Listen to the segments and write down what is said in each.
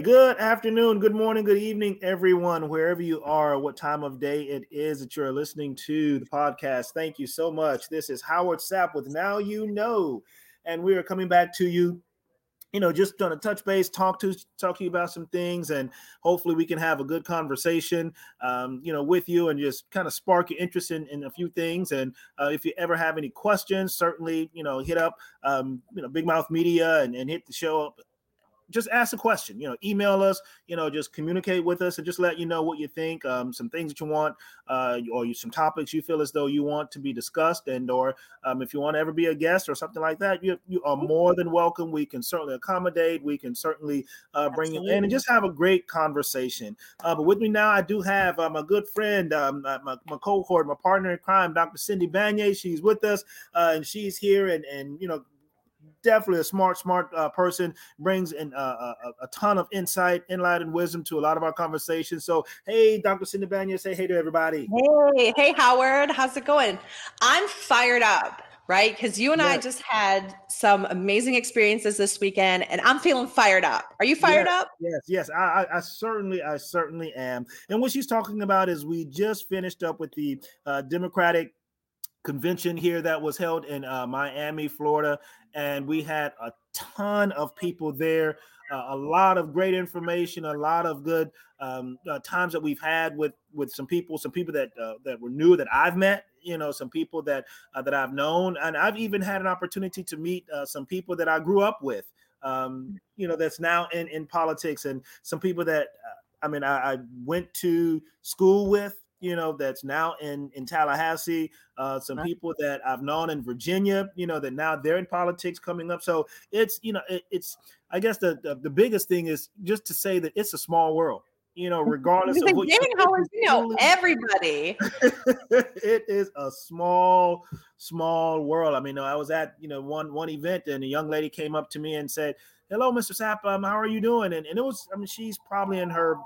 Good afternoon, good morning, good evening, everyone, wherever you are, what time of day it is that you're listening to the podcast. Thank you so much. This is Howard Sapp with Now You Know, and we are coming back to you. You know, just on a touch base, talk to talk to you about some things, and hopefully we can have a good conversation. Um, you know, with you, and just kind of spark your interest in, in a few things. And uh, if you ever have any questions, certainly you know hit up um, you know Big Mouth Media and, and hit the show up just ask a question you know email us you know just communicate with us and just let you know what you think um, some things that you want uh, or you, some topics you feel as though you want to be discussed and or um, if you want to ever be a guest or something like that you, you are more than welcome. We can certainly accommodate. We can certainly uh, bring Absolutely. you in and just have a great conversation. Uh, but with me now i do have uh, my good friend um, my, my cohort my partner in crime dr cindy banyai. She's with us uh, and she's here and and you know definitely a smart, smart uh, person, brings in uh, a, a, ton of insight, insight, and wisdom to a lot of our conversations. So, hey, Dr. Cindy say hey to everybody. Hey, hey, Howard, how's it going? I'm fired up right? Because you and yes. I just had some amazing experiences this weekend, and I'm feeling fired up. Are you fired yes, up? Yes, yes, I, I, certainly, I certainly am. And what she's talking about is we just finished up with the uh, Democratic convention here that was held in uh, Miami, Florida, and we had a ton of people there. Uh, a lot of great information, a lot of good um, uh, times that we've had with with some people, some people that uh, that were new that I've met, you know, some people that uh, that I've known, and I've even had an opportunity to meet uh, some people that I grew up with, um, you know, that's now in in politics, and some people that I mean I, I went to school with you know, that's now in in Tallahassee. Uh, some right. people that I've known in Virginia, you know, that now they're in politics coming up. So it's you know, it, it's I guess the, the, the biggest thing is just to say that it's a small world. You know, regardless of what you, you know, everybody. it is a small, small world. I mean, I was at you know one one event, and a young lady came up to me and said, "Hello, Mr. Sapp. Um, how are you doing?" And, and it was, I mean, she's probably in her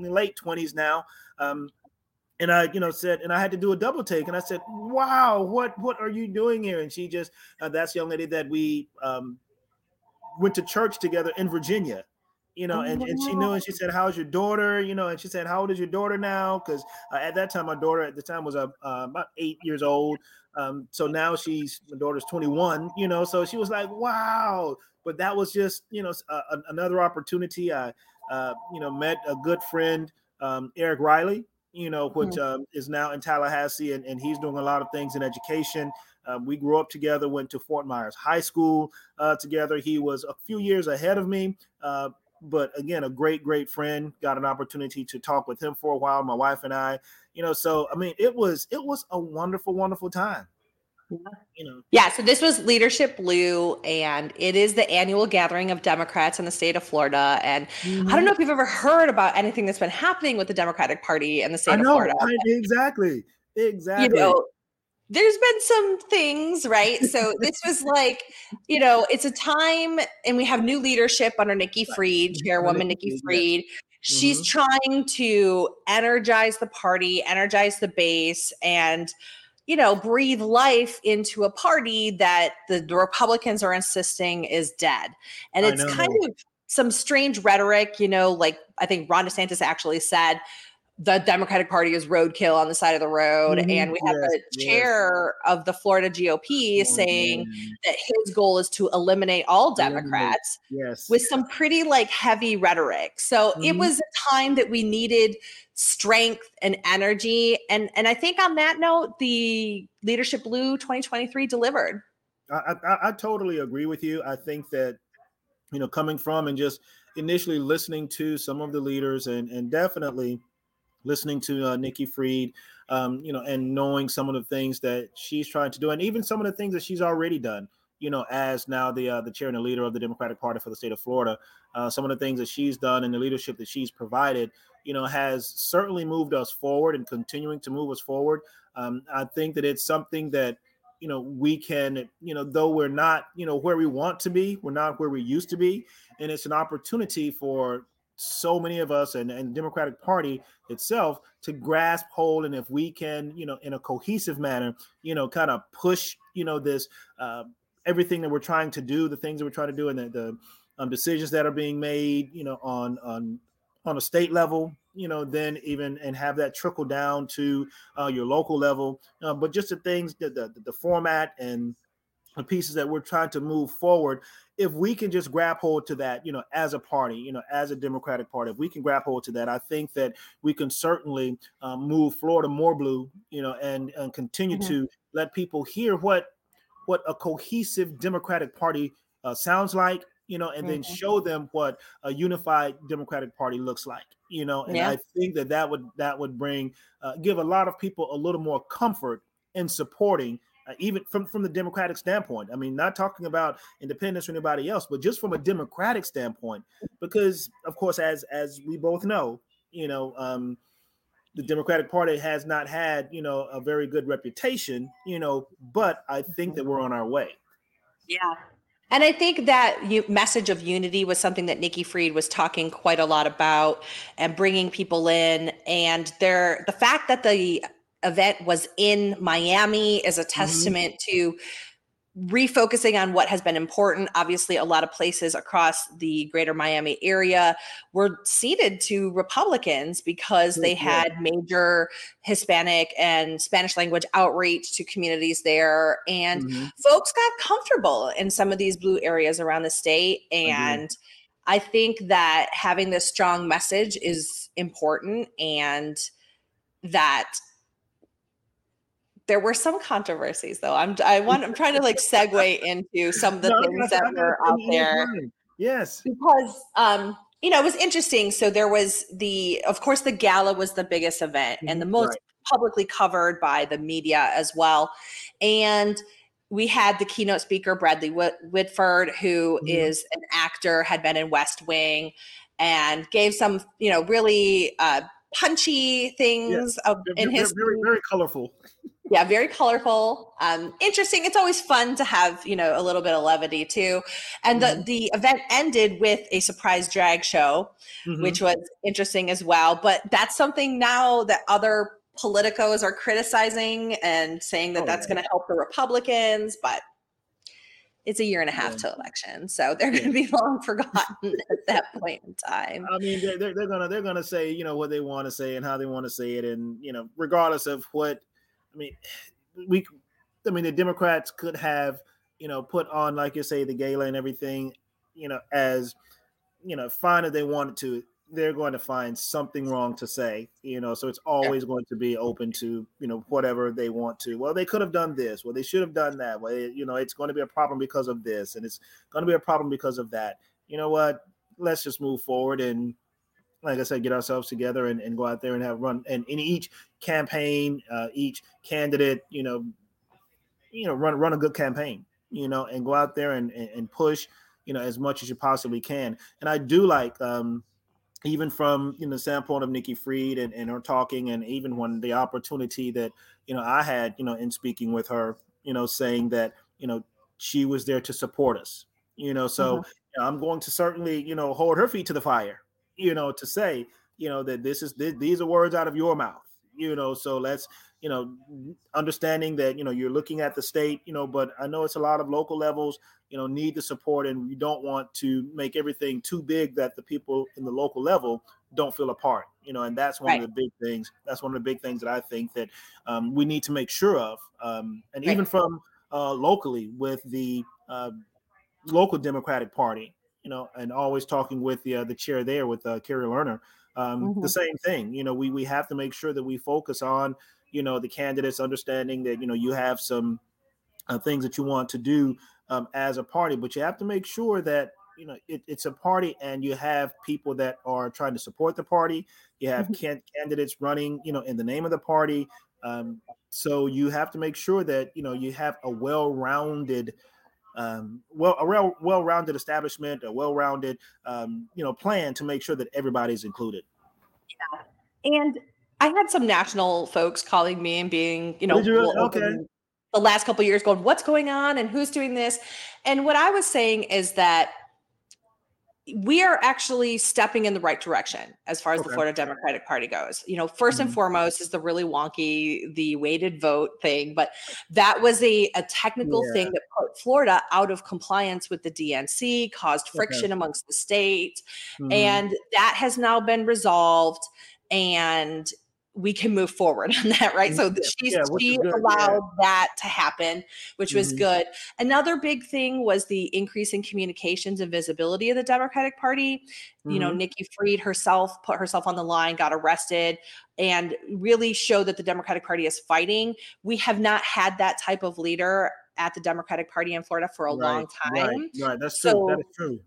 late twenties now. Um, and I, you know, said, and I had to do a double take, and I said, "Wow, what what are you doing here?" And she just, uh, that's the young lady that we um, went to church together in Virginia, you know, and, and she knew, and she said, "How's your daughter?" You know, and she said, "How old is your daughter now?" Because uh, at that time, my daughter at the time was uh, uh, about eight years old. Um, so now she's my daughter's 21. You know, so she was like, "Wow!" But that was just, you know, another opportunity. I, uh, you know, met a good friend, um, Eric Riley you know, which mm-hmm. um, is now in Tallahassee, and, and he's doing a lot of things in education. Um, we grew up together, went to Fort Myers High School uh, together. He was a few years ahead of me, uh, but again, a great, great friend. Got an opportunity to talk with him for a while, my wife and I. You know, so I mean, it was it was a wonderful, wonderful time. Yeah. You know. Yeah, so this was Leadership Blue, and it is the annual gathering of Democrats in the state of Florida. And mm-hmm. I don't know if you've ever heard about anything that's been happening with the Democratic Party in the state I know, of Florida. I, exactly. Exactly. You know, there's been some things, right? So this was like, you know, it's a time, and we have new leadership under Nikki Fried, Chairwoman Nikki Fried. She's mm-hmm. trying to energize the party, energize the base, and you know, breathe life into a party that the, Republicans are insisting is dead. And it's kind of some strange rhetoric, you know, like I think Ron DeSantis actually said, the Democratic Party is roadkill on the side of the road. Mm-hmm. And we have yes, the chair of the Florida GOP oh, saying man. that his goal is to eliminate all Democrats yes. with some pretty like heavy rhetoric. So mm-hmm. it was a time that we needed strength and energy. And and I think on that note, the Leadership Blue 2023 delivered. I, I, I totally agree with you. I think that you know coming from and just initially listening to some of the leaders and and definitely listening to uh, Nikki Fried, um, you know, and knowing some of the things that she's trying to do, and even some of the things that she's already done, you know, as now the uh, the chair and the leader of the Democratic Party for the state of Florida. Uh, some of the things that she's done and the leadership that she's provided, you know, has certainly moved us forward and continuing to move us forward. Um, I think that it's something that you know we can you know though we're not you know where we want to be we're not where we used to be and it's an opportunity for so many of us and, and Democratic Party itself to grasp hold. And if we can, you know, in a cohesive manner, you know, kind of push, you know, this uh, everything that we're trying to do, the things that we're trying to do, and the, the um, decisions that are being made, you know, on on on a state level, you know, then even and have that trickle down to uh, your local level. Uh, but just the things, the, the the format and the pieces that we're trying to move forward. If we can just grab hold to that, you know, as a party, you know, as a Democratic Party, if we can grab hold to that, I think that we can certainly um, move Florida more blue, you know, and and continue mm-hmm. to let people hear what what a cohesive Democratic Party uh, sounds like, you know, and mm-hmm. then show them what a unified Democratic Party looks like, you know. And yeah. I think that that would that would bring uh, give a lot of people a little more comfort in supporting. Uh, even from, from the Democratic standpoint, I mean, not talking about independence or anybody else, but just from a Democratic standpoint, because of course, as as we both know, you know, um, the Democratic Party has not had, you know, a very good reputation, you know, but I think that we're on our way. Yeah. And I think that you, message of unity was something that Nikki Fried was talking quite a lot about and bringing people in. And there, the fact that the event was in Miami is a mm-hmm. testament mm-hmm. to refocusing on what has been important. Obviously, a lot of places across the greater Miami area were ceded to Republicans because they had major Hispanic and Spanish language outreach to communities there. And mm-hmm. folks got comfortable in some of these blue areas around the state. And mm-hmm. I think that having this strong message is important and that there were some controversies though. I'm I want I'm trying to like segue into some of the no, things that were out there. Yes. Because um you know, it was interesting. So there was the of course the gala was the biggest event and the mm-hmm. most right. publicly covered by the media as well. And we had the keynote speaker Bradley Whitford who mm-hmm. is an actor had been in West Wing and gave some, you know, really uh punchy things of in his very, very colorful yeah very colorful um interesting it's always fun to have you know a little bit of levity too and mm-hmm. the the event ended with a surprise drag show mm-hmm. which was interesting as well but that's something now that other politicos are criticizing and saying that oh, that's yeah. going to help the republicans but it's a year and a half yeah. to election, so they're going to be long forgotten at that point in time. I mean, they're, they're, they're gonna they're gonna say you know what they want to say and how they want to say it, and you know regardless of what I mean, we, I mean, the Democrats could have, you know, put on, like you say, the gala and everything, you know, as, you know, fine if they wanted to. They're going to find something wrong to say, you know, so it's always going to be open to, you know, whatever they want to. Well, they could have done this. Well, they should have done that. Well, you know, it's going to be a problem because of this, and it's going to be a problem because of that. You know what? Let's just move forward and like I said, get ourselves together and, and go out there and have run and in each campaign, uh, each candidate, you know, you know, run run a good campaign, you know, and go out there and, and, and push, you know, as much as you possibly can. And I do like um even from you know the standpoint of Nikki Fried and, and her talking, and even when the opportunity that you know I had, you know, in speaking with her, you know, saying that you know she was there to support us, you know, so mm-hmm. you know, I'm going to certainly you know hold her feet to the fire, you know, to say, you know, that this is this, these are words out of your mouth, you know. So let's, you know, understanding that you know you're looking at the state, you know, but I know it's a lot of local levels, you know, need the support, and we don't want to make everything too big that the people in the local level don't feel a part, you know, and that's one right. of the big things. That's one of the big things that I think that um, we need to make sure of, um, and right. even from uh, locally with the uh, local Democratic Party, you know, and always talking with the uh, the chair there with uh, Carrie Lerner. Um, mm-hmm. The same thing, you know, we we have to make sure that we focus on, you know, the candidates understanding that you know you have some uh, things that you want to do um, as a party, but you have to make sure that you know it, it's a party and you have people that are trying to support the party. You have mm-hmm. can- candidates running, you know, in the name of the party. Um, so you have to make sure that you know you have a well-rounded um, well a real well-rounded establishment, a well-rounded um, you know plan to make sure that everybody's included. Yeah, and I had some national folks calling me and being you know okay. the last couple years going, what's going on and who's doing this, and what I was saying is that we are actually stepping in the right direction as far as okay. the Florida Democratic Party goes. You know, 1st mm-hmm. and foremost is the really wonky, the weighted vote thing, but that was a, a technical yeah. thing that put Florida out of compliance with the DNC, caused friction okay. amongst the state, mm-hmm. and that has now been resolved. And we can move forward on that, right? So she, yeah, she allowed yeah. that to happen, which was mm-hmm. good. Another big thing was the increase in communications and visibility of the Democratic Party. Mm-hmm. You know, mm-hmm. Nikki Fried herself put herself on the line, got arrested, and really showed that the Democratic Party is fighting. We have not had that type of leader at the Democratic Party in Florida for a right, long time. Right, right. That's so, true. That is true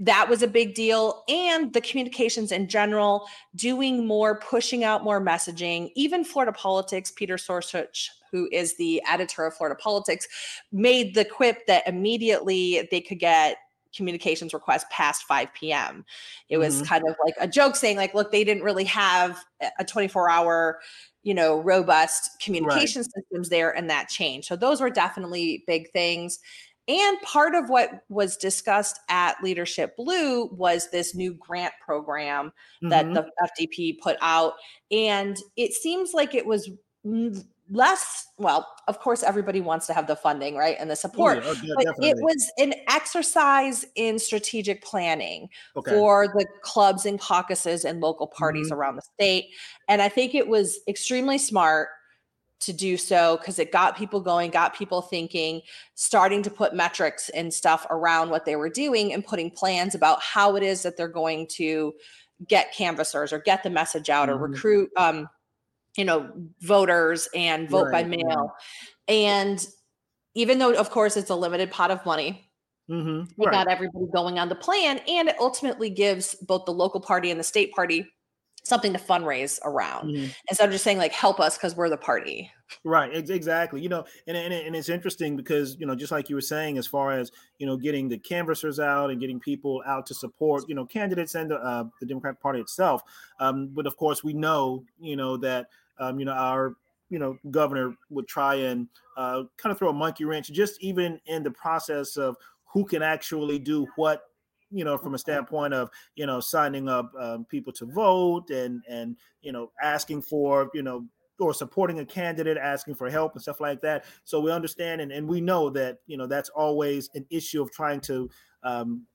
that was a big deal and the communications in general doing more pushing out more messaging even florida politics peter Schorsch, who is the editor of florida politics made the quip that immediately they could get communications requests past 5 p.m it was mm-hmm. kind of like a joke saying like look they didn't really have a 24 hour you know robust communication right. systems there and that changed so those were definitely big things and part of what was discussed at Leadership Blue was this new grant program mm-hmm. that the FDP put out. And it seems like it was less well of course everybody wants to have the funding right and the support oh, yeah, but definitely. it was an exercise in strategic planning okay. for the clubs and caucuses and local parties mm-hmm. around the state and i think it was extremely smart to do so because it got people going, got people thinking, starting to put metrics and stuff around what they were doing and putting plans about how it is that they're going to get canvassers or get the message out mm-hmm. or recruit um you know voters and vote right, by mail yeah. and even though of course it's a limited pot of money mm-hmm, right. got everybody going on the plan and it ultimately gives both the local party and the state party something to fundraise around mm-hmm. instead of just saying like help us because we're the party right exactly you know and, and, and it's interesting because you know just like you were saying as far as you know getting the canvassers out and getting people out to support you know candidates and uh, the democratic party itself um, but of course we know you know that um, you know our you know governor would try and uh, kind of throw a monkey wrench just even in the process of who can actually do what you know, from a standpoint of you know signing up um, people to vote and and you know asking for you know or supporting a candidate asking for help and stuff like that. So we understand and, and we know that you know that's always an issue of trying to um,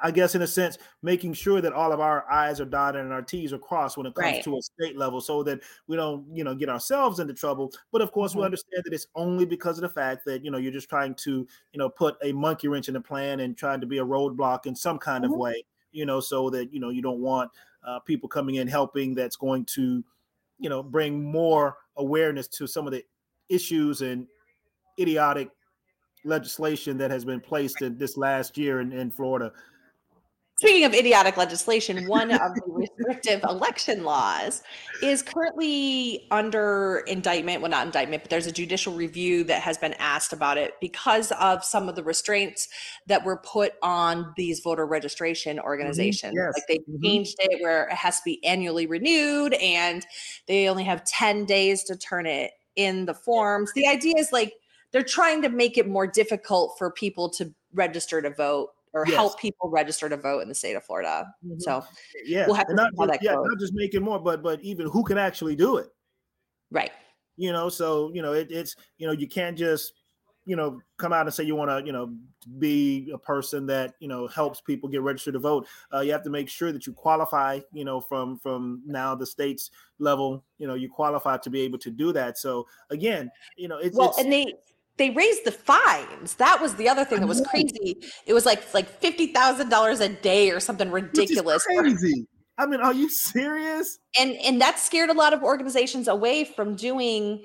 I guess in a sense, making sure that all of our I's are dotted and our T's are crossed when it comes right. to a state level so that we don't, you know, get ourselves into trouble. But of course, mm-hmm. we understand that it's only because of the fact that, you know, you're just trying to, you know, put a monkey wrench in the plan and trying to be a roadblock in some kind mm-hmm. of way, you know, so that, you know, you don't want uh, people coming in helping that's going to, you know, bring more awareness to some of the issues and idiotic legislation that has been placed in this last year in, in Florida. Speaking of idiotic legislation, one of the restrictive election laws is currently under indictment. Well, not indictment, but there's a judicial review that has been asked about it because of some of the restraints that were put on these voter registration mm-hmm. organizations. Mm-hmm, yes. Like they mm-hmm. changed it where it has to be annually renewed and they only have 10 days to turn it in the forms. The idea is like they're trying to make it more difficult for people to register to vote or yes. help people register to vote in the state of Florida. Mm-hmm. So yeah, we'll have to not just, yeah, not just making more, but but even who can actually do it. Right. You know, so you know it, it's you know you can't just you know come out and say you want to you know be a person that you know helps people get registered to vote uh, you have to make sure that you qualify you know from from now the states level you know you qualify to be able to do that so again you know it's well it's, and they they raised the fines. That was the other thing that was crazy. It was like like fifty thousand dollars a day or something ridiculous. crazy. I mean, are you serious? And and that scared a lot of organizations away from doing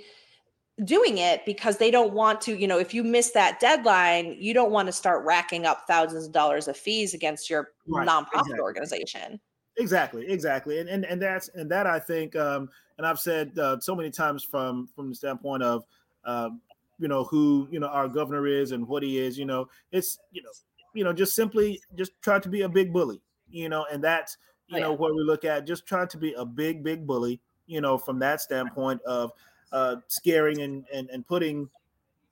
doing it because they don't want to, you know, if you miss that deadline, you don't want to start racking up thousands of dollars of fees against your right. nonprofit exactly. organization. Exactly, exactly. And and and that's and that I think um and I've said uh, so many times from from the standpoint of um, you know who you know our governor is and what he is you know it's you know you know just simply just try to be a big bully you know and that's you oh, know what we look at just trying to be a big big bully you know from that standpoint of uh scaring and and, and putting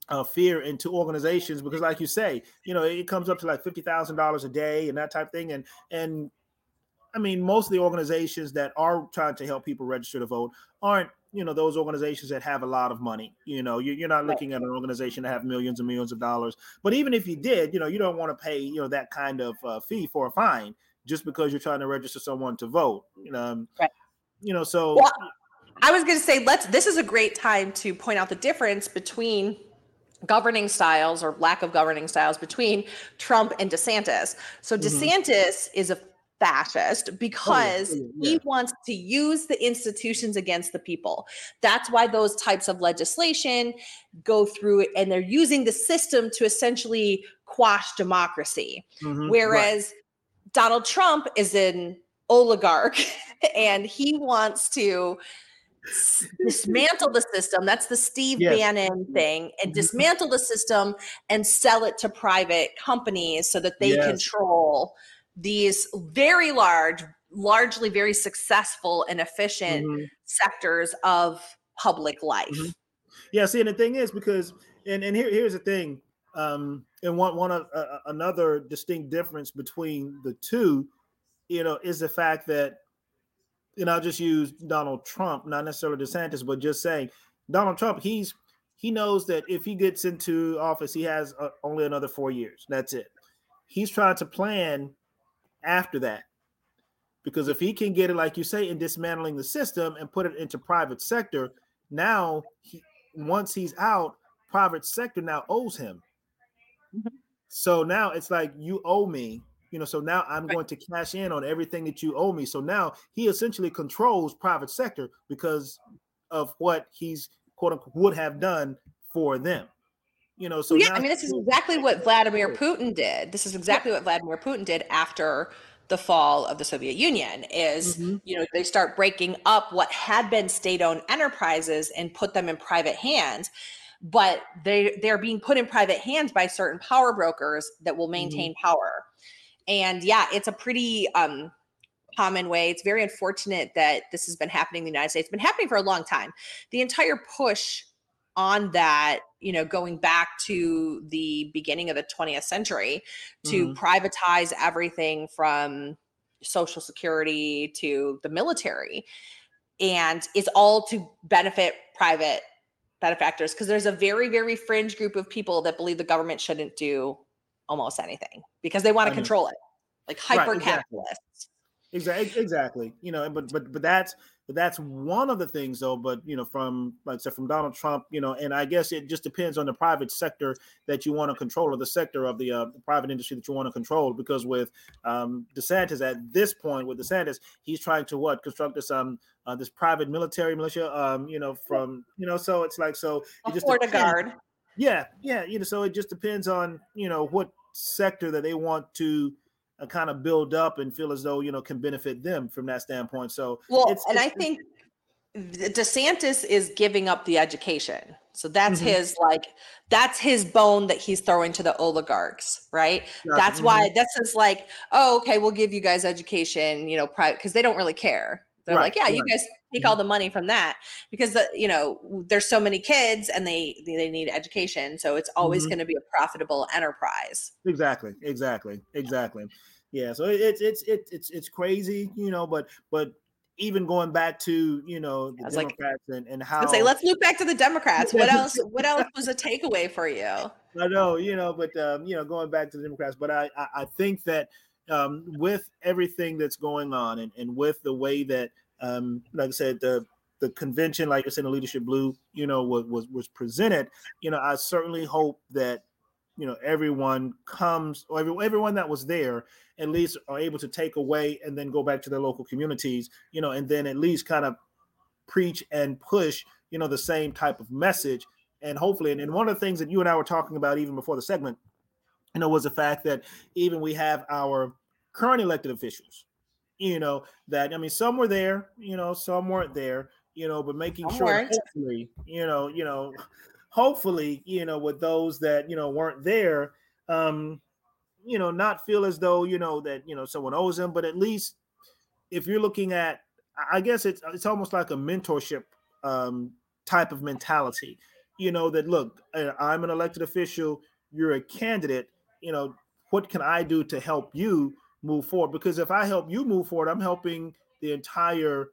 uh, fear into organizations because, like you say, you know, it comes up to like fifty thousand dollars a day and that type of thing. And and I mean, most of the organizations that are trying to help people register to vote aren't, you know, those organizations that have a lot of money. You know, you're, not looking at an organization that have millions and millions of dollars. But even if you did, you know, you don't want to pay, you know, that kind of uh, fee for a fine just because you're trying to register someone to vote. You know, right. you know, so. Well, I was going to say, let's. This is a great time to point out the difference between governing styles or lack of governing styles between Trump and DeSantis. So mm-hmm. DeSantis mm-hmm. is a fascist because oh, yeah. Yeah. he wants to use the institutions against the people. That's why those types of legislation go through it and they're using the system to essentially quash democracy. Mm-hmm. Whereas right. Donald Trump is an oligarch and he wants to dismantle the system. That's the Steve yes. Bannon thing, and mm-hmm. dismantle the system and sell it to private companies so that they yes. control these very large, largely very successful and efficient mm-hmm. sectors of public life. Mm-hmm. Yeah, see, and the thing is because, and and here, here's the thing, um, and one one of uh, uh, another distinct difference between the two, you know, is the fact that, and I'll just use Donald Trump, not necessarily DeSantis, but just saying Donald Trump, he's he knows that if he gets into office, he has uh, only another four years. That's it. He's trying to plan after that. Because if he can get it, like you say, in dismantling the system and put it into private sector, now he, once he's out, private sector now owes him. Mm-hmm. So now it's like you owe me, you know. So now I'm right. going to cash in on everything that you owe me. So now he essentially controls private sector because of what he's quote unquote would have done for them you know so yeah i mean this is exactly what vladimir putin did. This is exactly what vladimir putin did after the fall of the soviet union is mm-hmm. you know they start breaking up what had been state-owned enterprises and put them in private hands. But they they're being put in private hands by certain power brokers that will maintain mm-hmm. power. And yeah it's a pretty um common way. It's very unfortunate that this has been happening in the united states. It's been happening for a long time. The entire push on that you know going back to the beginning of the 20th century to mm-hmm. privatize everything from social security to the military and it's all to benefit private benefactors because there's a very very fringe group of people that believe the government shouldn't do almost anything because they want to control it like hyper capitalists right, exactly. exactly exactly you know but but but that's but that's one of the things, though. But you know, from like I said, from Donald Trump, you know, and I guess it just depends on the private sector that you want to control, or the sector of the, uh, the private industry that you want to control. Because with um, DeSantis at this point, with DeSantis, he's trying to what construct this um uh, this private military militia, um, you know, from you know, so it's like so it just depends, guard. Yeah, yeah, you know, so it just depends on you know what sector that they want to uh, kind of build up and feel as though you know can benefit them from that standpoint. So well, it's, and it's, I think DeSantis is giving up the education. So that's mm-hmm. his like that's his bone that he's throwing to the oligarchs, right? Yeah. That's mm-hmm. why this is like, oh, okay, we'll give you guys education, you know, private because they don't really care. They're right. like, yeah, right. you guys take all mm-hmm. the money from that because the, you know there's so many kids and they they need education, so it's always mm-hmm. going to be a profitable enterprise. Exactly, exactly, exactly. Yeah, so it's it's it's it's it's crazy, you know, but but even going back to you know the Democrats like, and, and how say let's look back to the Democrats. What else? what else was a takeaway for you? I know, you know, but um, you know, going back to the Democrats, but I I, I think that um, with everything that's going on and, and with the way that um, like I said, the the convention, like I said, the leadership blue, you know, was was was presented. You know, I certainly hope that you know everyone comes or every, everyone that was there at least are able to take away and then go back to their local communities. You know, and then at least kind of preach and push you know the same type of message and hopefully and, and one of the things that you and i were talking about even before the segment you know was the fact that even we have our current elected officials you know, that I mean, some were there, you know, some weren't there, you know, but making sure hopefully, you know, you know, hopefully, you know, with those that, you know, weren't there, um, you know, not feel as though, you know, that, you know, someone owes them, but at least if you're looking at, I guess it's it's almost like a mentorship um type of mentality. you know, that look, uh, I'm an elected official, you're a candidate, you know, what can I do to help you move forward? Because if I help you move forward, I'm helping the entire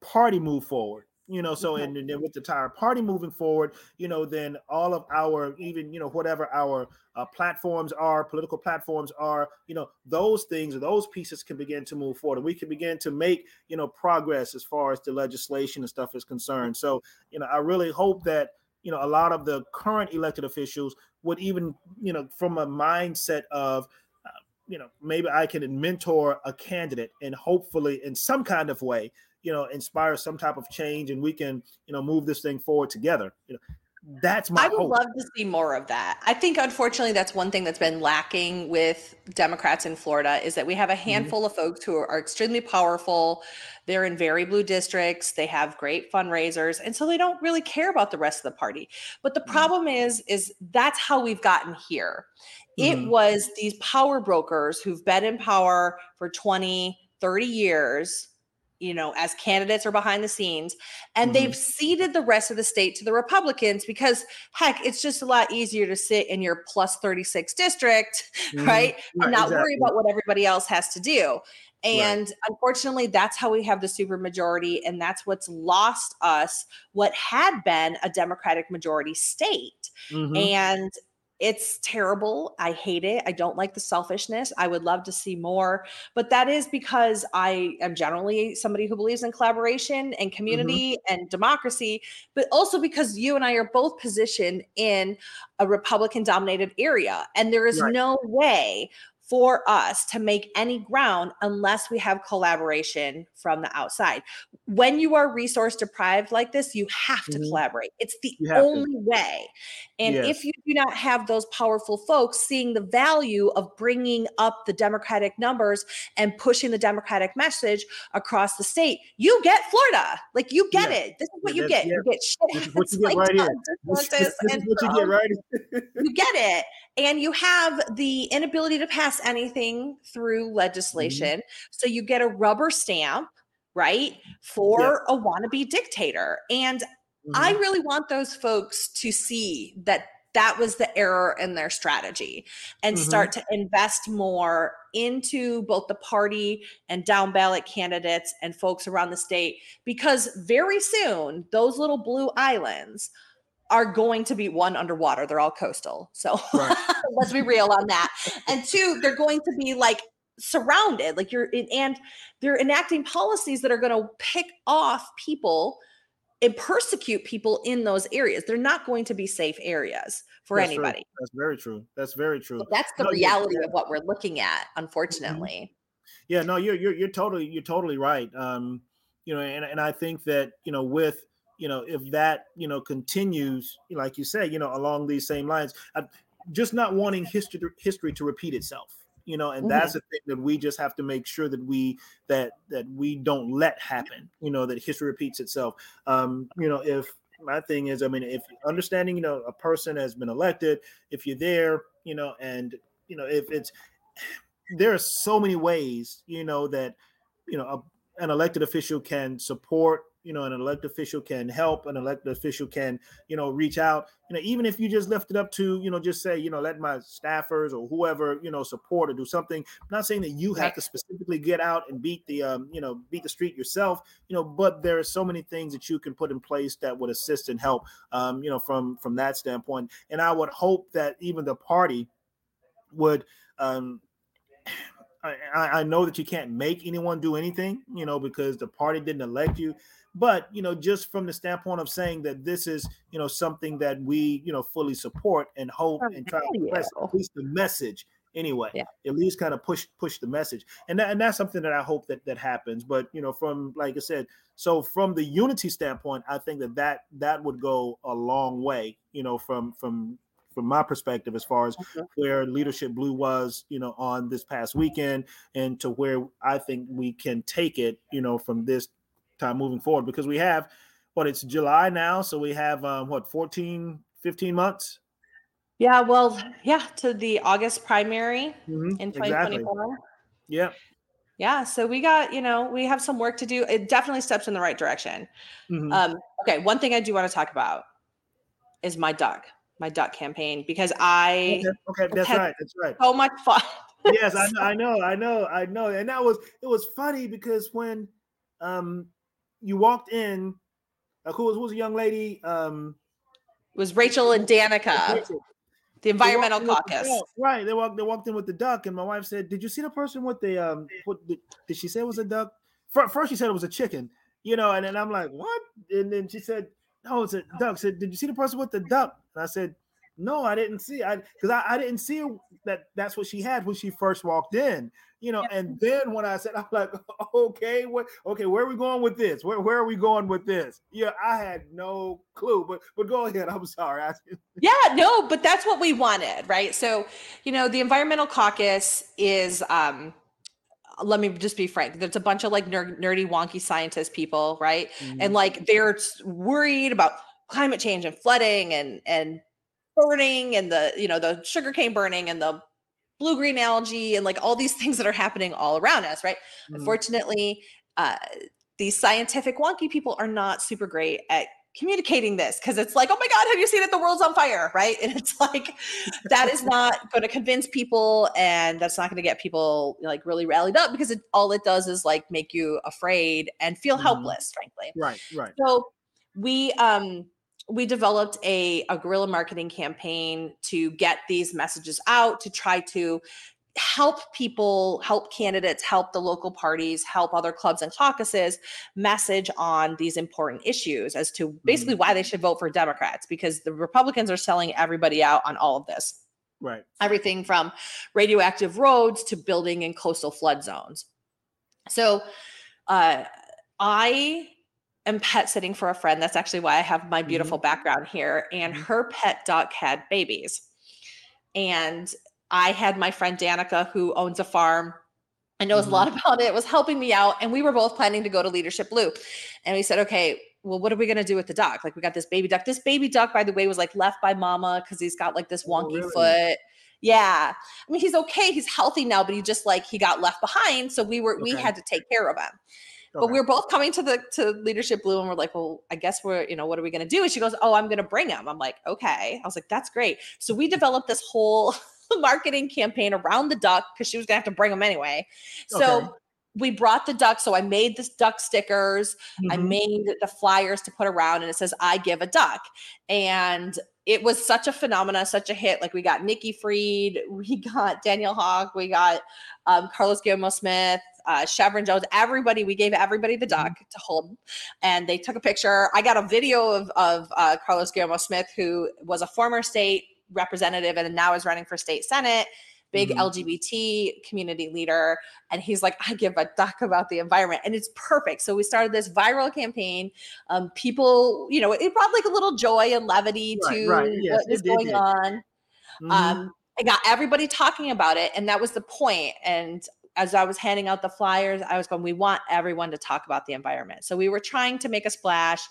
party move forward you know so and, and, then with the entire party moving forward you know then all of our even you know whatever our uh, platforms are political platforms are you know those things or those pieces can begin to move forward. And we can begin to make you know progress as far as the legislation and stuff is concerned. So you know i really hope that you know a lot of the current elected officials would even you know from a mindset of you know maybe i can mentor a candidate and hopefully in some kind of way you know inspire some type of change and we can you know move this thing forward together you know that's my I would hope. love to see more of that. I think unfortunately that's one thing that's been lacking with Democrats in Florida is that we have a mm-hmm. handful mm-hmm. of folks who are, are extremely powerful. They're in very blue districts. They have great fundraisers and so they don't really care about the rest of the party. But the mm-hmm. problem is is that's how we've gotten here. Mm-hmm. It was these power brokers who've been in power for 20, 30 years you know, as candidates or behind the scenes. And mm-hmm. they've ceded the rest of the state to the Republicans because, heck, it's just a lot easier to sit in your plus 36 district, mm-hmm. right? And not exactly. worry about what everybody else has to do. And right. unfortunately, that's how we have the supermajority. And that's what's lost us what had been a Democratic majority state. Mm-hmm. And it's terrible. I hate it. I don't like the selfishness. I would love to see more, but that is because I am generally somebody who believes in collaboration and mm-hmm. community mm-hmm. and democracy, but also because you and I are both positioned in a Republican dominated area. And there is right. no way for us to make any ground unless we have collaboration from the outside. When you are resource deprived like this, you have to mm-hmm. collaborate. It's the only to. way. And yes. if you do not have those powerful folks seeing the value of bringing up the Democratic numbers and pushing the Democratic message across the state, you get Florida. Like you get yeah. it. This is what yeah, you get. Yeah. You get shit. what you get right here. This, this, this is what you get right. you get it and you have the inability to pass anything through mm-hmm. legislation. Mm-hmm. So you get a rubber stamp, right, for a wannabe dictator. And mm-hmm. I really want those folks to see that that was the error in their strategy and mm-hmm. start to invest more into both the party and down ballot candidates and folks around the state because very soon those little blue islands are going to be one underwater. They're all coastal. So right. let's be real on that. And two, they're going to be like surrounded, like you're in, and they're enacting policies that are going to pick off people and persecute people in those areas. They're not going to be safe areas for that's anybody. True. That's very true. That's very true. But that's the no, reality yeah. of what we're looking at, mm-hmm. unfortunately. Yeah, no, you're you're you're totally you're totally right. Um, you know, and, and I think that, you know, with you know, if that, you know, continues, like you say, you know, along these same lines, I, just not wanting history history to repeat itself you know and mm-hmm. that's the thing that we just have to make sure that we that that we don't let happen you know that history repeats itself um you know if my thing is i mean if understanding you know a person has been elected if you're there you know and you know if it's there are so many ways you know that you know a, an elected official can support you know an elected official can help an elected official can you know reach out. You know even if you just lift it up to you know just say you know let my staffers or whoever you know support or do something. I'm not saying that you have to specifically get out and beat the um you know beat the street yourself you know but there are so many things that you can put in place that would assist and help um you know from from that standpoint. And i would hope that even the party would um I, I, know that you can't make anyone do anything, you know, because the party didn't elect you. But you know just from the standpoint of saying that this is you know something that we you know fully support and hope oh, and try to press at least the message anyway. Yeah. at least kind of push push the message. And that, and that's something that i hope that that happens. But you know from like i said so from the unity standpoint i think that that that would go a long way you know from from from my perspective as far as where leadership blue was you know on this past weekend and to where i think we can take it you know from this time moving forward because we have what it's July now, so we have um, what 14, 15 months. Yeah, well, yeah, to the August primary mm-hmm, in 2024. Exactly. Yeah. Yeah, so we got, you know, we have some work to do. It definitely steps in the right direction. Mm-hmm. Um, okay, one thing I do want to talk about is my duck, my duck campaign because I okay, okay that's right, that's right. So much fun. yes, I know, I know, I know, I know, and that was it was funny because when um you walked in, uh, who was who was a young lady? Um, it was Rachel and Danica. Rachel. The environmental caucus. The right. They walked they walked in with the duck, and my wife said, Did you see the person with the um what did, did she say it was a duck? First she said it was a chicken, you know, and then I'm like, What? And then she said, No, it's a duck. I said, Did you see the person with the duck? And I said, No, I didn't see. I because I, I didn't see that that's what she had when she first walked in you know, and then when I said, I'm like, okay, what, okay, where are we going with this? Where, where are we going with this? Yeah, I had no clue, but, but go ahead. I'm sorry. yeah, no, but that's what we wanted, right? So, you know, the environmental caucus is, um, let me just be frank there's a bunch of like nerdy wonky scientist people right mm-hmm. and like they're worried about climate change and flooding and and burning and the you know the sugarcane burning and the blue green algae and like all these things that are happening all around us, right? Mm. Unfortunately, uh, these scientific wonky people are not super great at communicating this because it's like, oh my God, have you seen it? The world's on fire, right? And it's like, that is not going to convince people and that's not going to get people like really rallied up because it, all it does is like make you afraid and feel mm. helpless, frankly. Right, right. So we, um, we developed a, a guerrilla marketing campaign to get these messages out to try to help people, help candidates, help the local parties, help other clubs and caucuses message on these important issues as to basically mm-hmm. why they should vote for Democrats because the Republicans are selling everybody out on all of this. Right. Everything from radioactive roads to building in coastal flood zones. So uh, I am pet sitting for a friend. That's actually why I have my beautiful mm-hmm. background here. And mm-hmm. her pet duck had babies. And I had my friend Danica, who owns a farm and knows mm-hmm. a lot mm-hmm. about it, was helping me out. And we were both planning to go to Leadership Blue. And we said, okay, well, what are we going to do with the duck? Like, we got this baby duck. This baby duck, by the way, was like left by mama because he's got like this oh, wonky oh, really? foot. Yeah. I mean, he's okay. He's healthy now, but he just like he got left behind. So we were okay. we had to take care of him. Okay. But we were both coming to the to leadership blue and we're like, well, I guess we're, you know, what are we gonna do? And she goes, Oh, I'm gonna bring him. I'm like, okay. I was like, that's great. So we developed this whole marketing campaign around the duck because she was gonna have to bring him anyway. So okay. we brought the duck. So I made this duck stickers. Mm-hmm. I made the flyers to put around, and it says, I give a duck. And it was such a phenomenon, such a hit. Like we got Nikki Fried, we got Daniel Hawk, we got um, Carlos Guillermo Smith, uh, Shevrin Jones, everybody, we gave everybody the duck mm-hmm. to hold. And they took a picture. I got a video of, of uh, Carlos Guillermo Smith, who was a former state representative and now is running for state senate big mm-hmm. LGBT community leader. And he's like, I give a duck about the environment. And it's perfect. So we started this viral campaign. Um, people, you know, it brought like a little joy and levity right, to right. Yes, what is going did. on. Mm-hmm. Um, I got everybody talking about it. And that was the point. And as I was handing out the flyers, I was going, we want everyone to talk about the environment. So we were trying to make a splash,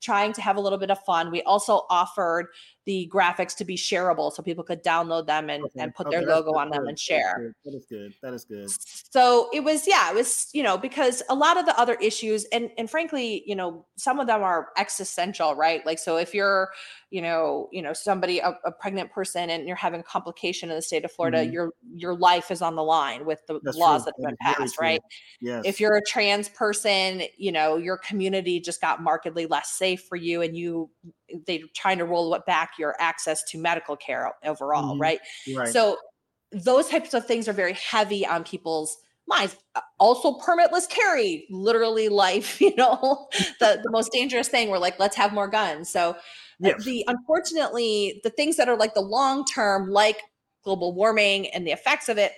trying to have a little bit of fun. We also offered the graphics to be shareable so people could download them and, okay. and put okay, their logo on them and share. That is good. That is good. So it was, yeah, it was, you know, because a lot of the other issues and and frankly, you know, some of them are existential, right? Like so if you're, you know, you know, somebody, a, a pregnant person and you're having a complication in the state of Florida, mm-hmm. your your life is on the line with the That's laws true. that have been passed, right? Yes. If you're a trans person, you know, your community just got markedly less safe for you and you they're trying to roll back your access to medical care overall, mm-hmm. right? right? So those types of things are very heavy on people's minds. Uh, also, permitless carry, literally life, you know, the, the most dangerous thing. We're like, let's have more guns. So uh, yes. the unfortunately, the things that are like the long term, like global warming and the effects of it,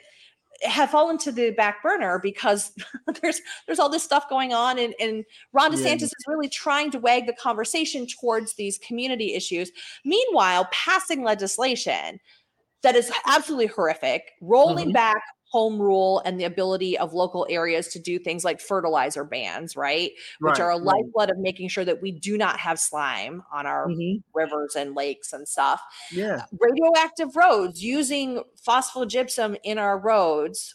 have fallen to the back burner because there's there's all this stuff going on and, and Ron DeSantis yeah. is really trying to wag the conversation towards these community issues. Meanwhile, passing legislation that is absolutely horrific, rolling mm-hmm. back home rule and the ability of local areas to do things like fertilizer bans, right? right Which are a right. lifeblood of making sure that we do not have slime on our mm-hmm. rivers and lakes and stuff. Yeah. Radioactive roads, using phosphogypsum in our roads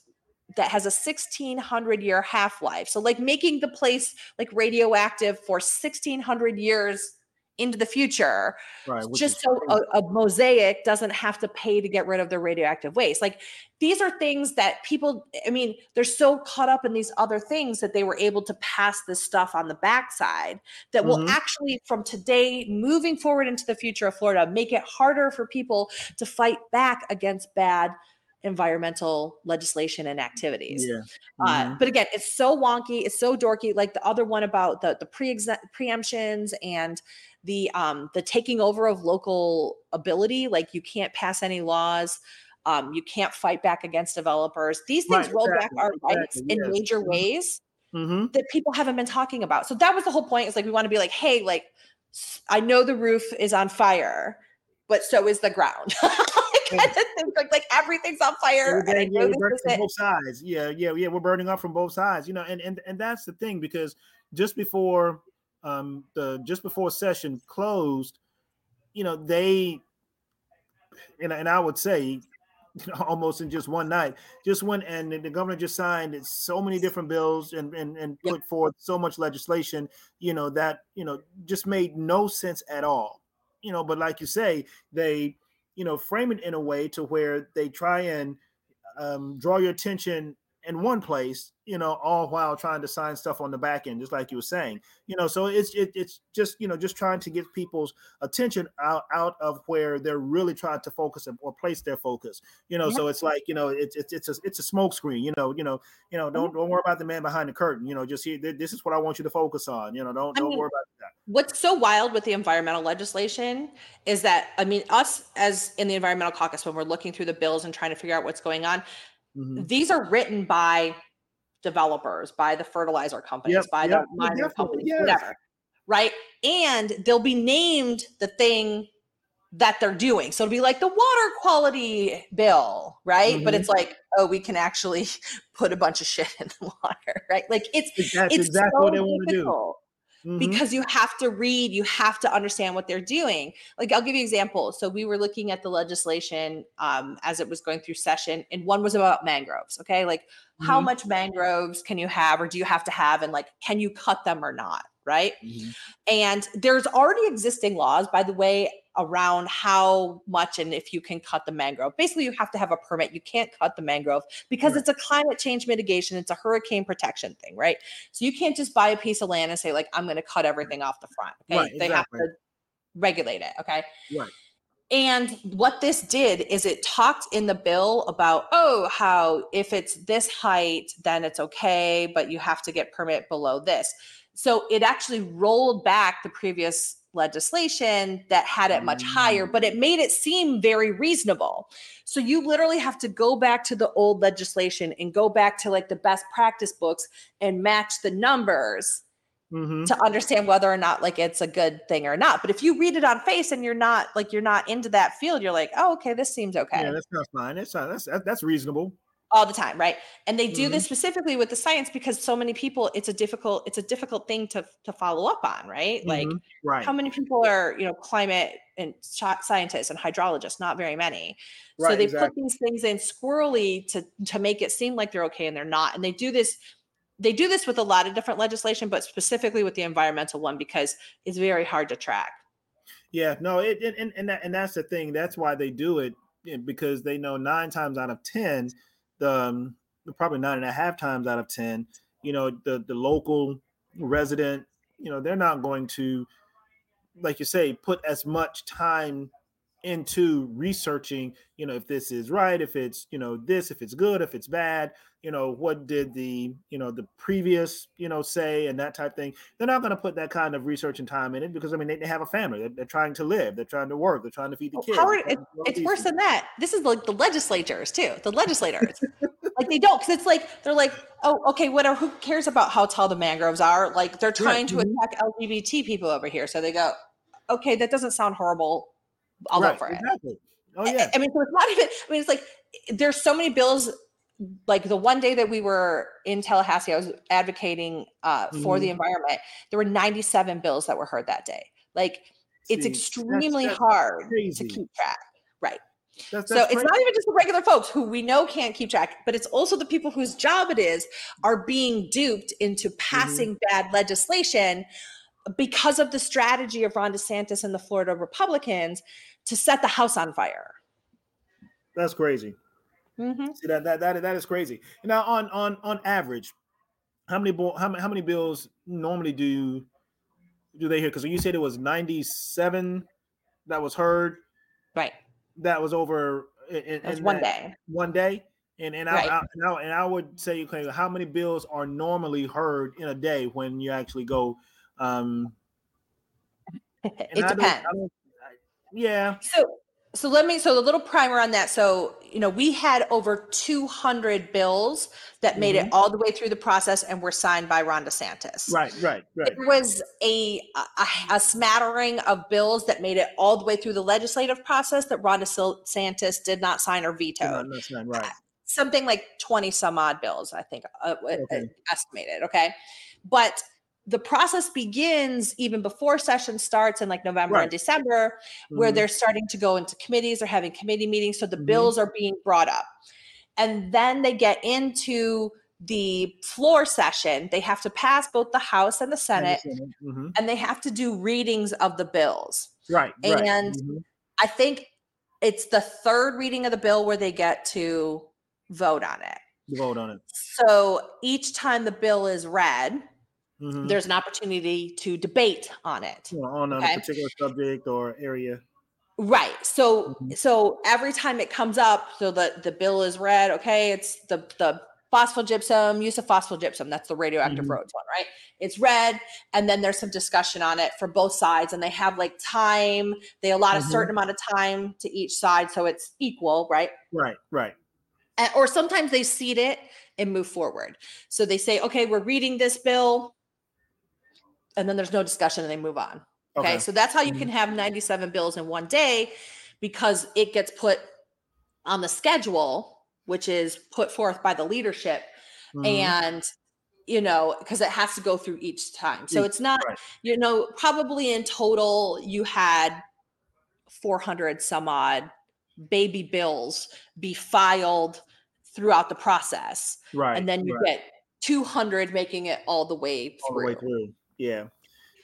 that has a 1600 year half life. So, like making the place like radioactive for 1600 years into the future right, just so a, a, mosaic doesn't have to pay to get rid of their radioactive waste like these are things that people i mean they're so caught up in these other things that they were able to pass this stuff on the backside that mm-hmm. will actually from today moving forward into the future of florida make it harder for people to fight back against bad environmental legislation and activities. Yeah. Uh, mm-hmm. But again, it's so wonky, it's so dorky. Like the other one about the the pre preemptions and the um the taking over of local ability. Like you can't pass any laws. Um, you can't fight back against developers. These things right, roll exactly, back our rights exactly, in yes. major mm-hmm. ways mm-hmm. that people haven't been talking about. So that was the whole point. Is like we want to be like, hey, like I know the roof is on fire, but so is the ground. Like, like everything's on fire. Know yeah, this from both sides. Yeah, yeah, yeah. We're burning up from both sides. You know, and and and that's the thing because just before um the just before session closed, you know, they and, and I would say you know, almost in just one night. Just went and the governor just signed so many different bills and and, and put forth so much legislation, you know, that you know just made no sense at all. You know, but like you say, they you know, frame it in a way to where they try and um, draw your attention in one place, you know, all while trying to sign stuff on the back end, just like you were saying, you know. So it's it, it's just you know just trying to get people's attention out out of where they're really trying to focus or place their focus, you know. Yeah. So it's like you know it's it's it's a it's a smoke screen, you know, you know, you know. Don't don't worry about the man behind the curtain, you know. Just here, this is what I want you to focus on, you know. Don't I don't mean, worry about that. What's so wild with the environmental legislation is that I mean, us as in the environmental caucus when we're looking through the bills and trying to figure out what's going on Mm-hmm. These are written by developers, by the fertilizer companies, yep, by yep, the miner companies, yes. whatever. Right. And they'll be named the thing that they're doing. So it'll be like the water quality bill, right? Mm-hmm. But it's like, oh, we can actually put a bunch of shit in the water, right? Like it's that's it's exactly so what they want to do. Mm-hmm. because you have to read, you have to understand what they're doing. Like I'll give you an example. So we were looking at the legislation um, as it was going through session, and one was about mangroves. Okay, like mm-hmm. how much mangroves can you have, or do you have to have, and like can you cut them or not? Right. Mm-hmm. And there's already existing laws, by the way, around how much and if you can cut the mangrove. Basically, you have to have a permit. You can't cut the mangrove because right. it's a climate change mitigation, it's a hurricane protection thing, right? So you can't just buy a piece of land and say, like, I'm going to cut everything off the front. Okay. Right, they exactly. have to regulate it. Okay. Right. And what this did is it talked in the bill about, oh, how if it's this height, then it's okay, but you have to get permit below this. So it actually rolled back the previous legislation that had it much higher, but it made it seem very reasonable. So you literally have to go back to the old legislation and go back to like the best practice books and match the numbers mm-hmm. to understand whether or not like it's a good thing or not. But if you read it on face and you're not like you're not into that field, you're like, oh, okay, this seems okay. Yeah, that's not fine. That's that's that's reasonable all the time right and they do mm-hmm. this specifically with the science because so many people it's a difficult it's a difficult thing to to follow up on right mm-hmm. like right. how many people are you know climate and scientists and hydrologists not very many right, so they exactly. put these things in squirrely to to make it seem like they're okay and they're not and they do this they do this with a lot of different legislation but specifically with the environmental one because it's very hard to track. Yeah no it, it and and, that, and that's the thing that's why they do it because they know nine times out of ten the um, probably nine and a half times out of ten, you know, the the local resident, you know, they're not going to, like you say, put as much time into researching, you know, if this is right, if it's, you know, this, if it's good, if it's bad, you know, what did the, you know, the previous, you know, say and that type thing. They're not going to put that kind of research and time in it because I mean they, they have a family. They're, they're, trying to live. They're trying to work. They're trying to feed the kids. Howard, it, it's worse than that. This is like the legislators too. The legislators, like they don't because it's like they're like, oh, okay, whatever. Who cares about how tall the mangroves are? Like they're trying right. to mm-hmm. attack LGBT people over here. So they go, okay, that doesn't sound horrible I'll right, vote for exactly. it. Oh yeah. I, I mean, so it's not even. I mean, it's like there's so many bills. Like the one day that we were in Tallahassee, I was advocating uh, for mm-hmm. the environment. There were 97 bills that were heard that day. Like it's extremely that's, that's hard crazy. to keep track. Right. That's, that's so it's not even just the regular folks who we know can't keep track, but it's also the people whose job it is are being duped into mm-hmm. passing mm-hmm. bad legislation because of the strategy of Ron DeSantis and the Florida Republicans to set the House on fire. That's crazy. Mm-hmm. See that that that that is crazy. Now on on on average, how many how many how many bills normally do do they hear? Because you said it was ninety seven that was heard. Right. That was over. In, in one day. One day. And and, right. I, I, and I and I would say, okay, how many bills are normally heard in a day when you actually go? Um, it depends. I don't, yeah. So so let me so a little primer on that so you know we had over 200 bills that made mm-hmm. it all the way through the process and were signed by ron desantis right right right there was a, a, a smattering of bills that made it all the way through the legislative process that ron desantis did not sign or veto. right something like 20 some odd bills i think uh, okay. estimated okay but the process begins even before session starts in like November right. and December, mm-hmm. where they're starting to go into committees, they're having committee meetings. So the mm-hmm. bills are being brought up. And then they get into the floor session. They have to pass both the House and the Senate, and, the Senate. Mm-hmm. and they have to do readings of the bills. Right. And right. Mm-hmm. I think it's the third reading of the bill where they get to vote on it. Vote on it. So each time the bill is read, mm-hmm. there's an opportunity to debate on it on okay? a particular subject or area right so mm-hmm. so every time it comes up so the the bill is read okay it's the the phosphogypsum use of phosphogypsum that's the radioactive mm-hmm. roads one right it's read and then there's some discussion on it for both sides and they have like time they allot mm-hmm. a certain amount of time to each side so it's equal right right right and, or sometimes they seat it and move forward so they say okay we're reading this bill and then there's no discussion and they move on. Okay. okay. So that's how you mm-hmm. can have 97 bills in one day because it gets put on the schedule, which is put forth by the leadership. Mm-hmm. And you know, because it has to go through each time. So it's not, right. you know, probably in total you had 400 some odd baby bills be filed throughout the process. Right. And then you right. get 200 making it all the way through. All the way through. Yeah,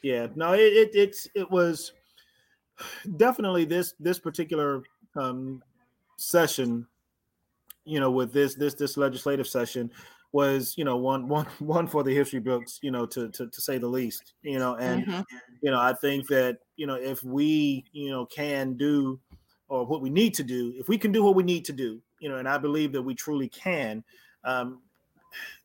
yeah. No, it, it it's it was definitely this this particular um, session. You know, with this this this legislative session was you know one one one for the history books. You know, to to, to say the least. You know, and mm-hmm. you know I think that you know if we you know can do or what we need to do, if we can do what we need to do, you know, and I believe that we truly can. Um,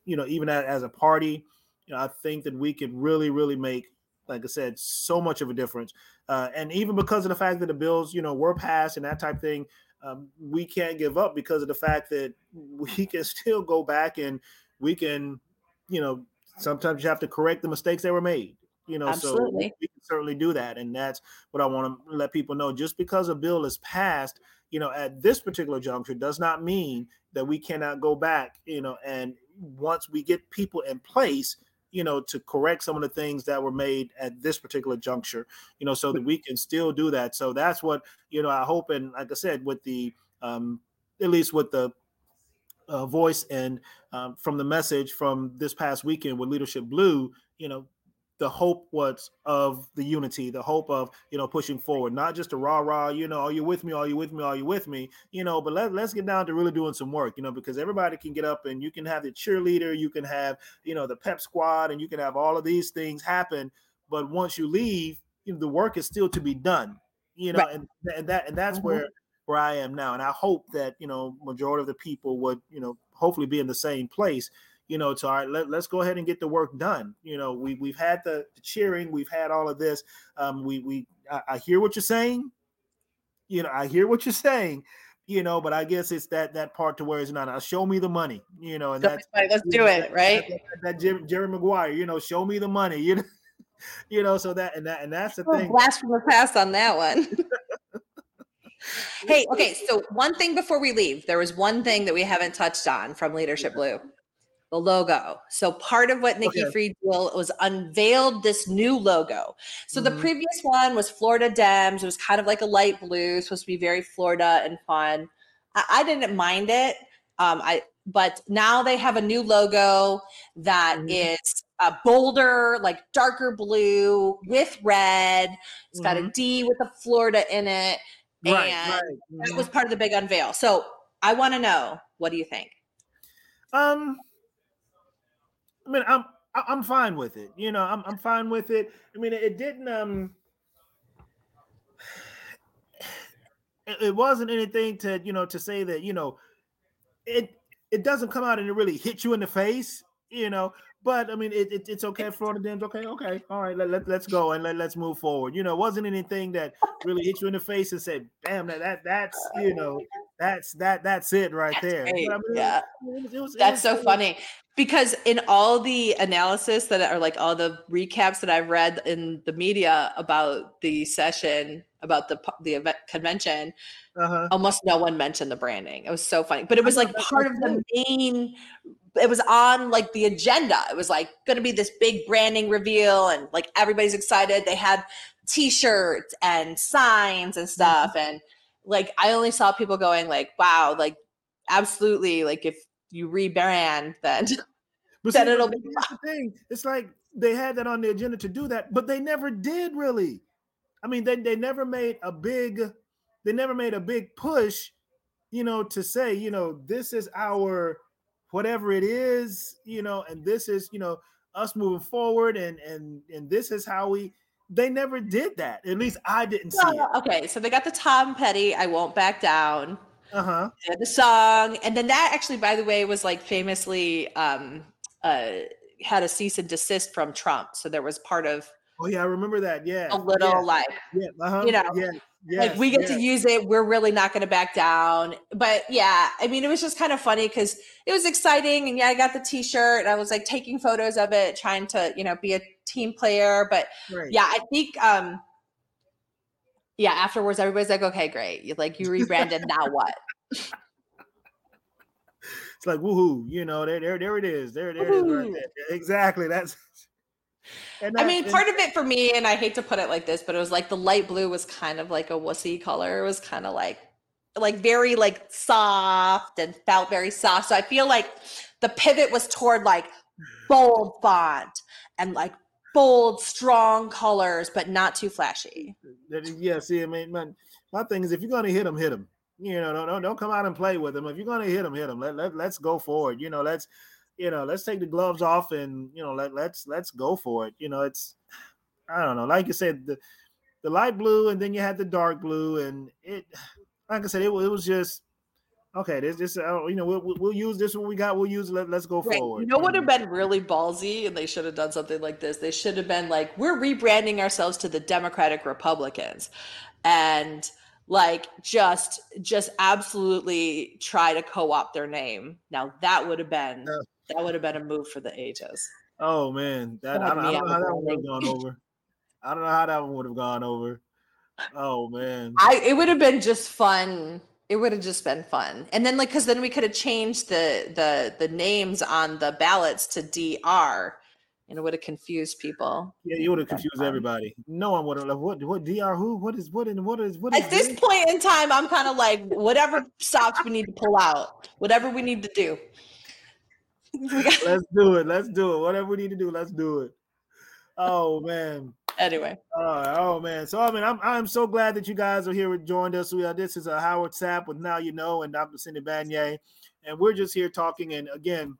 you know, even as a party, you know, I think that we could really, really make, like I said, so much of a difference. Uh, and even because of the fact that the bills, you know, were passed and that type of thing, um, we can't give up because of the fact that we can still go back and we can, you know, sometimes you have to correct the mistakes that were made. You know, Absolutely. so we can certainly do that, and that's what I want to let people know. Just because a bill is passed, you know, at this particular juncture, does not mean that we cannot go back. You know, and once we get people in place, you know, to correct some of the things that were made at this particular juncture, you know, so that we can still do that. So that's what, you know, I hope. And like I said, with the, um, at least with the uh, voice and um, from the message from this past weekend with Leadership Blue, you know, the hope was of the unity, the hope of you know pushing forward, not just a rah rah, you know, are you with me? Are you with me? Are you with me? You know, but let, let's get down to really doing some work, you know, because everybody can get up and you can have the cheerleader, you can have you know the pep squad, and you can have all of these things happen. But once you leave, you know, the work is still to be done, you know, right. and, and that and that's mm-hmm. where where I am now, and I hope that you know majority of the people would you know hopefully be in the same place you know, to all right, let, let's go ahead and get the work done. You know, we we've had the, the cheering, we've had all of this. Um, we we I, I, hear what you're saying. You know, I hear what you're saying. You know, but I guess it's that that part to where it's not. Uh, show me the money. You know, and that's let's do it right. That, that, that Jerry Maguire. You know, show me the money. You know, you know. So that and that and that's the oh, thing. Blast from the past on that one. hey, okay. So one thing before we leave, there was one thing that we haven't touched on from Leadership Blue the logo. So part of what Nikki okay. Fried was unveiled this new logo. So mm-hmm. the previous one was Florida Dems. It was kind of like a light blue, supposed to be very Florida and fun. I, I didn't mind it. Um, I but now they have a new logo that mm-hmm. is a bolder, like darker blue with red. It's mm-hmm. got a mm-hmm. With a Florida in it. Right, and right. Mm-hmm. that was part of the big unveil. So I want to know, what do you think? Um, I mean, I'm I'm fine with it. You know, I'm I'm fine with it. I mean, it didn't um it wasn't anything to, you know, to say that, you know, it it doesn't come out and it really hit you in the face, you know. But I mean, it, it it's okay. Florida Dems, okay, okay, all right. Let, let let's go and let, let's move forward. You know, it wasn't anything that really hit you in the face and said, "Damn, that that that's you know, that's that that's it right that's there." I mean, yeah, it was, it was, that's so funny because in all the analysis that are like all the recaps that I've read in the media about the session about the the event convention, uh-huh. almost no one mentioned the branding. It was so funny, but it was like part of the main. It was on like the agenda. It was like going to be this big branding reveal, and like everybody's excited. They had T-shirts and signs and stuff, mm-hmm. and like I only saw people going like, "Wow!" Like absolutely, like if you rebrand, then but then see, it'll be the thing. It's like they had that on the agenda to do that, but they never did really. I mean, they, they never made a big, they never made a big push, you know, to say, you know, this is our whatever it is, you know, and this is, you know, us moving forward and and and this is how we they never did that. At least I didn't see it. Okay, so they got the Tom Petty, I won't back down. Uh-huh. The song. And then that actually, by the way, was like famously um uh had a cease and desist from Trump. So there was part of Oh yeah, I remember that. Yeah, a little yeah. like yeah, uh-huh. you know, yeah, yes, like we get to use it. We're really not going to back down. But yeah, I mean, it was just kind of funny because it was exciting, and yeah, I got the T-shirt, and I was like taking photos of it, trying to you know be a team player. But right. yeah, I think um yeah, afterwards everybody's like, okay, great, you like you rebranded, now what? It's like woohoo, you know, there, there, there it is, there, there it is, right there. Exactly. That's and I mean, part of it for me, and I hate to put it like this, but it was like the light blue was kind of like a wussy color. It was kind of like, like very like soft and felt very soft. So I feel like the pivot was toward like bold font and like bold, strong colors, but not too flashy. Yeah, see, I mean, my, my thing is if you're gonna hit them, hit them. You know, don't, don't don't come out and play with them. If you're gonna hit them, hit them. Let, let let's go forward. You know, let's you know, let's take the gloves off and you know, let let's let's go for it. You know, it's I don't know, like you said, the the light blue and then you had the dark blue, and it like I said, it, it was just okay. This this uh, you know we'll, we'll use this what we got. We'll use let let's go right. forward. You know what would have been really ballsy, and they should have done something like this. They should have been like, we're rebranding ourselves to the Democratic Republicans, and like just just absolutely try to co-opt their name. Now that would have been that would have been a move for the ages. Oh man, that, I, don't, I don't know how that would have gone over. I don't know how that one would have gone over. Oh man, I it would have been just fun. It would have just been fun, and then like because then we could have changed the the the names on the ballots to DR, and it would have confused people. Yeah, you would have confused fun. everybody. No one would have like what what DR who what is what in what is what is at this point in time. I'm kind of like whatever stops we need to pull out, whatever we need to do. let's do it. Let's do it. Whatever we need to do, let's do it. Oh man. Anyway. Uh, oh man. So I mean, I'm I'm so glad that you guys are here and joined us. We are this is a Howard Sapp with Now You Know and Dr. Cindy Banyai, and we're just here talking. And again,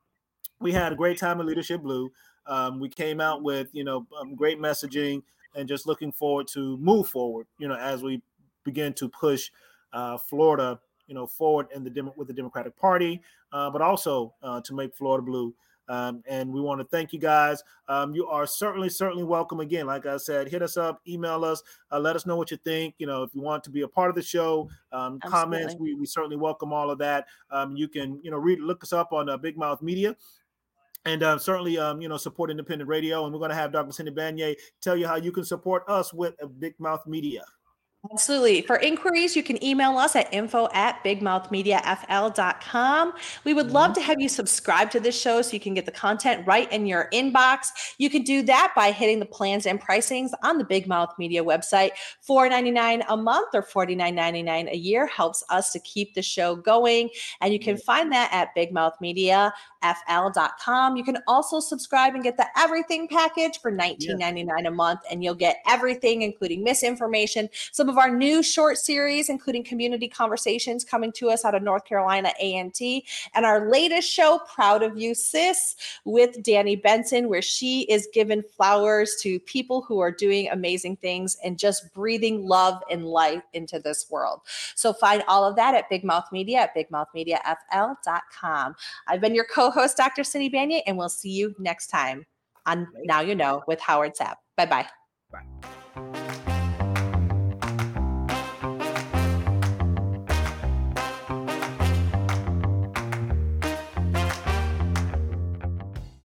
we had a great time in Leadership Blue. Um, we came out with you know um, great messaging and just looking forward to move forward. You know, as we begin to push uh, Florida you know forward in the with the Democratic Party, but also uh, to make Florida blue. Um, and we want to thank you guys. Um, you are certainly, certainly welcome again. Like I said, hit us up, email us, uh, let us know what you think. You know, if you want to be a part of the show, um, comments, we, we certainly welcome all of that. Um, you can, you know, read, look us up on uh, Big Mouth Media and uh, certainly um, you know support independent radio and we're going to have dr cindy banyai tell you how you can support us with big mouth media Absolutely. For inquiries, you can email us at info at bigmouthmediafl.com. We would love mm-hmm. to have you subscribe to this show so you can get the content right in your inbox. You can do that by hitting the plans and pricings on the Big Mouth Media website. $4.99 a month or $49.99 a year helps us to keep the show going. And you can find that at bigmouthmediafl.com. You can also subscribe and get the everything package for $19.99 yeah. a month, and you'll get everything, including misinformation, some of our new short series, including community conversations coming to us out of North Carolina A&T, and our latest show, Proud of You Sis, with Danny Benson, where she is giving flowers to people who are doing amazing things and just breathing love and life into this world. So find all of that at Big Mouth Media at bigmouthmediafl.com. I've been your co-host, Dr. Cindy Banyai, and we'll see you next time on Now You Know with Howard Sapp. Bye-bye. Bye.